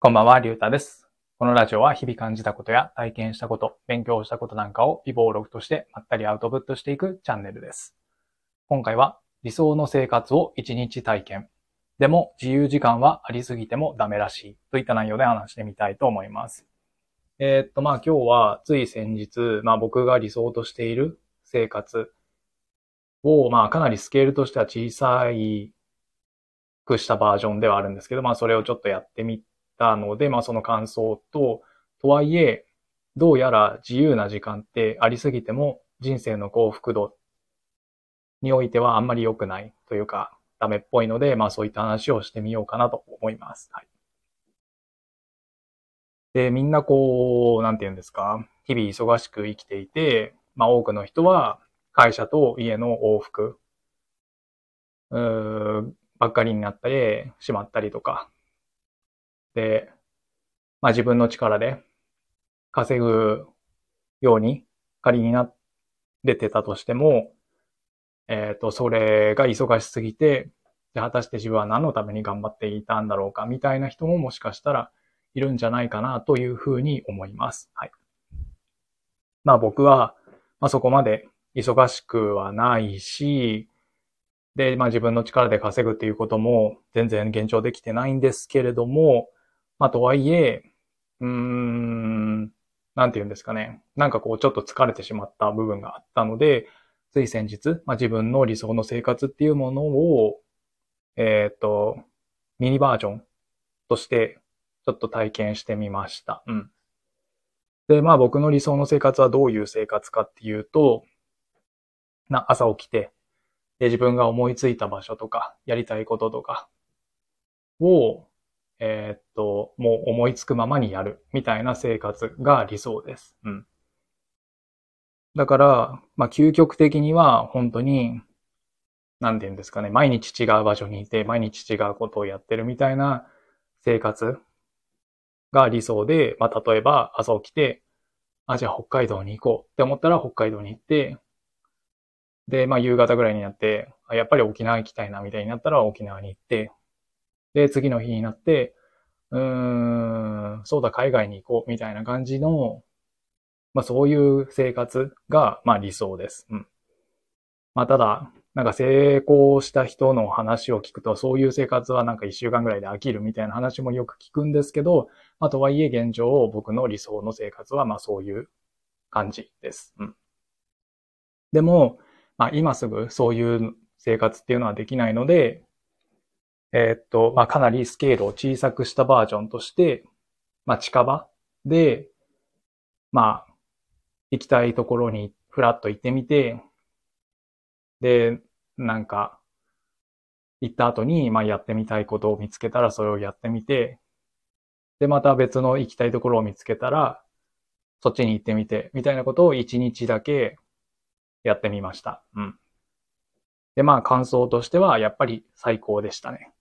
こんばんは、りゅうたです。このラジオは日々感じたことや体験したこと、勉強したことなんかを微暴録としてまったりアウトプットしていくチャンネルです。今回は理想の生活を一日体験。でも自由時間はありすぎてもダメらしいといった内容で話してみたいと思います。えーっと、まあ今日はつい先日、まあ僕が理想としている生活を、まあかなりスケールとしては小さいくしたバージョンではあるんですけど、まあそれをちょっとやってみたので、まあその感想と、とはいえ、どうやら自由な時間ってありすぎても人生の幸福度においてはあんまり良くないというか、ダメっぽいので、まあそういった話をしてみようかなと思います。はい。で、みんなこう、なんて言うんですか、日々忙しく生きていて、まあ多くの人は会社と家の往復、うーばっかりになったり、しまったりとか、まあ自分の力で稼ぐように仮になれてたとしても、えっ、と、それが忙しすぎて、じゃ果たして自分は何のために頑張っていたんだろうか、みたいな人ももしかしたらいるんじゃないかなというふうに思います。はい。まあ僕は、まあそこまで忙しくはないし、で、まあ自分の力で稼ぐっていうことも全然現状できてないんですけれども、まあとはいえ、うーん、なんて言うんですかね。なんかこうちょっと疲れてしまった部分があったので、つい先日、まあ、自分の理想の生活っていうものを、えっ、と、ミニバージョンとして、ちょっと体験してみました。うん。で、まあ僕の理想の生活はどういう生活かっていうと、な、朝起きて、で、自分が思いついた場所とか、やりたいこととかを、えっ、と、もう思いつくままにやるみたいな生活が理想です。うん。だから、まあ、究極的には、本当に、なんて言うんですかね、毎日違う場所にいて、毎日違うことをやってるみたいな生活が理想で、まあ、例えば朝起きて、あ、じゃあ北海道に行こうって思ったら北海道に行って、で、まあ、夕方ぐらいになって、あやっぱり沖縄行きたいなみたいになったら沖縄に行って、で、次の日になって、うーん、そうだ、海外に行こうみたいな感じの、まあそういう生活が、まあ理想です。うん。まあただ、なんか成功した人の話を聞くと、そういう生活はなんか一週間ぐらいで飽きるみたいな話もよく聞くんですけど、まあとはいえ現状、僕の理想の生活はまあそういう感じです。うん。でも、まあ今すぐそういう生活っていうのはできないので、えーっと、まあかなりスケールを小さくしたバージョンとして、まあ近場で、まあ行きたいところにフラッと行ってみて、で、なんか、行った後に、まあやってみたいことを見つけたらそれをやってみて、で、また別の行きたいところを見つけたら、そっちに行ってみて、みたいなことを一日だけやってみました。うん。で、まあ感想としては、やっぱり最高でしたね。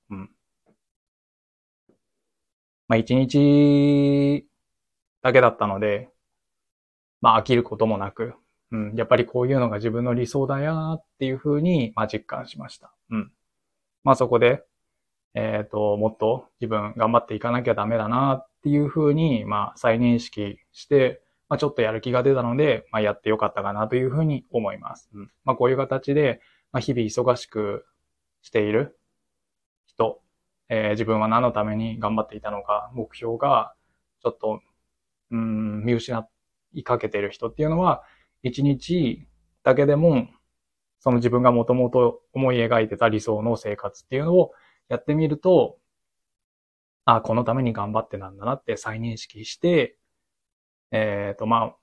まあ一日だけだったので、まあ飽きることもなく、うん、やっぱりこういうのが自分の理想だなっていうふうに、まあ実感しました。うん。まあそこで、えっ、と、もっと自分頑張っていかなきゃダメだなっていうふうに、まあ再認識して、まあちょっとやる気が出たので、まあやってよかったかなというふうに思います。うん。まあこういう形で、まあ日々忙しくしている人、えー自分は何のために頑張っていたのか、目標がちょっと、うん、見失いかけている人っていうのは、一日だけでも、その自分がもともと思い描いてた理想の生活っていうのをやってみると、あ、このために頑張ってなんだなって再認識して、えっ、と、まあ、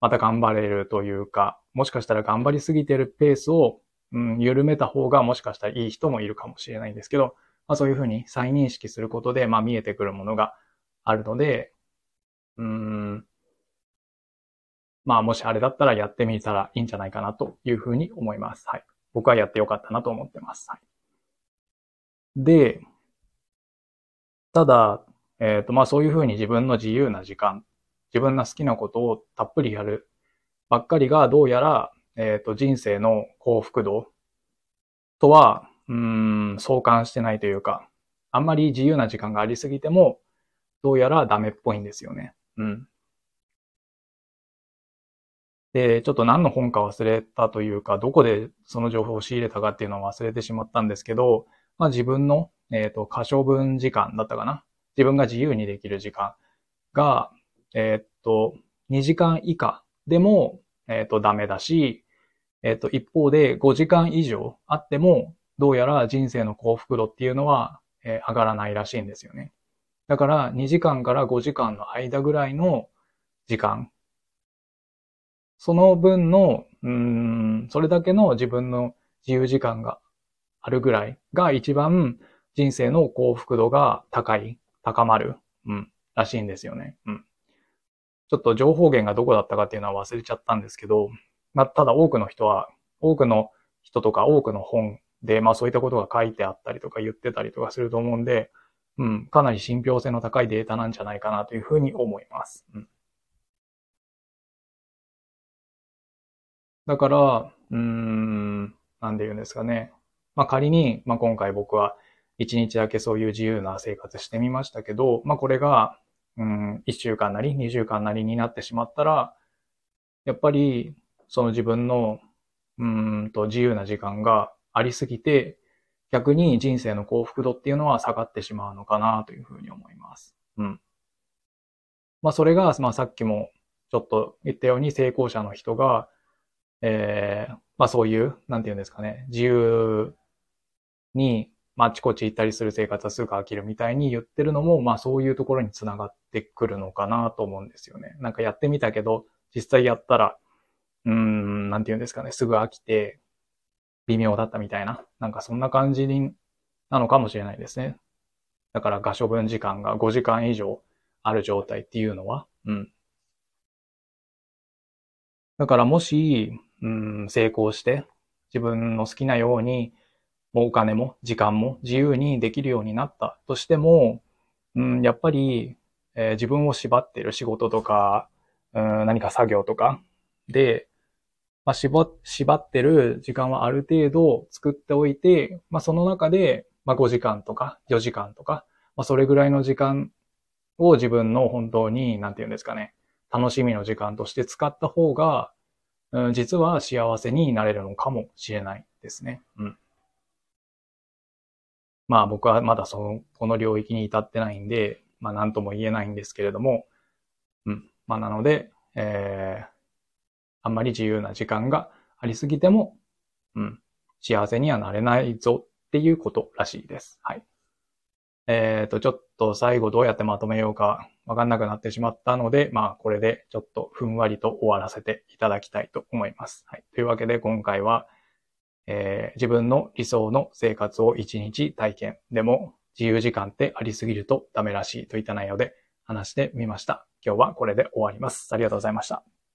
また頑張れるというか、もしかしたら頑張りすぎてるペースを、うん、緩めた方がもしかしたらいい人もいるかもしれないんですけど、まあそういうふうに再認識することで、まあ見えてくるものがあるので、うん、まあもしあれだったらやってみたらいいんじゃないかなというふうに思います。はい。僕はやってよかったなと思ってます。はい。で、ただ、えっ、と、まあそういうふうに自分の自由な時間、自分の好きなことをたっぷりやるばっかりがどうやら、えっ、と、人生の幸福度とは、うーん、相関してないというか、あんまり自由な時間がありすぎても、どうやらダメっぽいんですよね。うん。で、ちょっと何の本か忘れたというか、どこでその情報を仕入れたかっていうのを忘れてしまったんですけど、まあ自分の、えっ、ー、と、可処分時間だったかな。自分が自由にできる時間が、えっ、ー、と、2時間以下でも、えっ、ー、と、ダメだし、えっ、と、一方で5時間以上あっても、どうやら人生の幸福度っていうのは、え上がらないらしいんですよね。だから2時間から5時間の間ぐらいの時間その分の、うん、それだけの自分の自由時間があるぐらいが一番人生の幸福度が高い、高まる、うん、らしいんですよね。うん。ちょっと情報源がどこだったかっていうのは忘れちゃったんですけど、まあ、ただ多くの人は、多くの人とか多くの本で、まあそういったことが書いてあったりとか言ってたりとかすると思うんで、うん、かなり信憑性の高いデータなんじゃないかなというふうに思います。うんだから、うん、なんで言うんですかね。まあ仮に、まあ今回僕は一日だけそういう自由な生活してみましたけど、まあこれが、うん、一週間なり二週間なりになってしまったら、やっぱり、その自分の、うんと自由な時間がありすぎて、逆に人生の幸福度っていうのは下がってしまうのかなというふうに思います。うん。まあそれが、まあさっきもちょっと言ったように成功者の人が、えー、まあそういう、なんて言うんですかね、自由に、まあ、あちこち行ったりする生活はすぐ飽きるみたいに言ってるのも、まあそういうところにつながってくるのかなと思うんですよね。なんかやってみたけど、実際やったら、うん、なんて言うんですかね、すぐ飽きて、微妙だったみたいな、なんかそんな感じになのかもしれないですね。だから画処分時間が5時間以上ある状態っていうのは、うん。だからもし、うん、成功して、自分の好きなように、もうお金も時間も自由にできるようになったとしても、うん、やっぱり、えー、自分を縛っている仕事とか、うん、何か作業とかで、まあ、縛縛ってる時間はある程度作っておいて、まあ、その中で、まあ、5時間とか4時間とか、まあ、それぐらいの時間を自分の本当に、なんて言うんですかね、楽しみの時間として使った方が、うん、実は幸せになれるのかもしれないですね。うん。まあ僕はまだその、この領域に至ってないんで、まあ何とも言えないんですけれども、うん。まあなので、えー、あんまり自由な時間がありすぎても、うん。幸せにはなれないぞっていうことらしいです。はい。えっ、ー、と、ちょっと最後どうやってまとめようかわかんなくなってしまったので、まあ、これでちょっとふんわりと終わらせていただきたいと思います。はい。というわけで今回は、えー、自分の理想の生活を一日体験。でも、自由時間ってありすぎるとダメらしいといった内容で話してみました。今日はこれで終わります。ありがとうございました。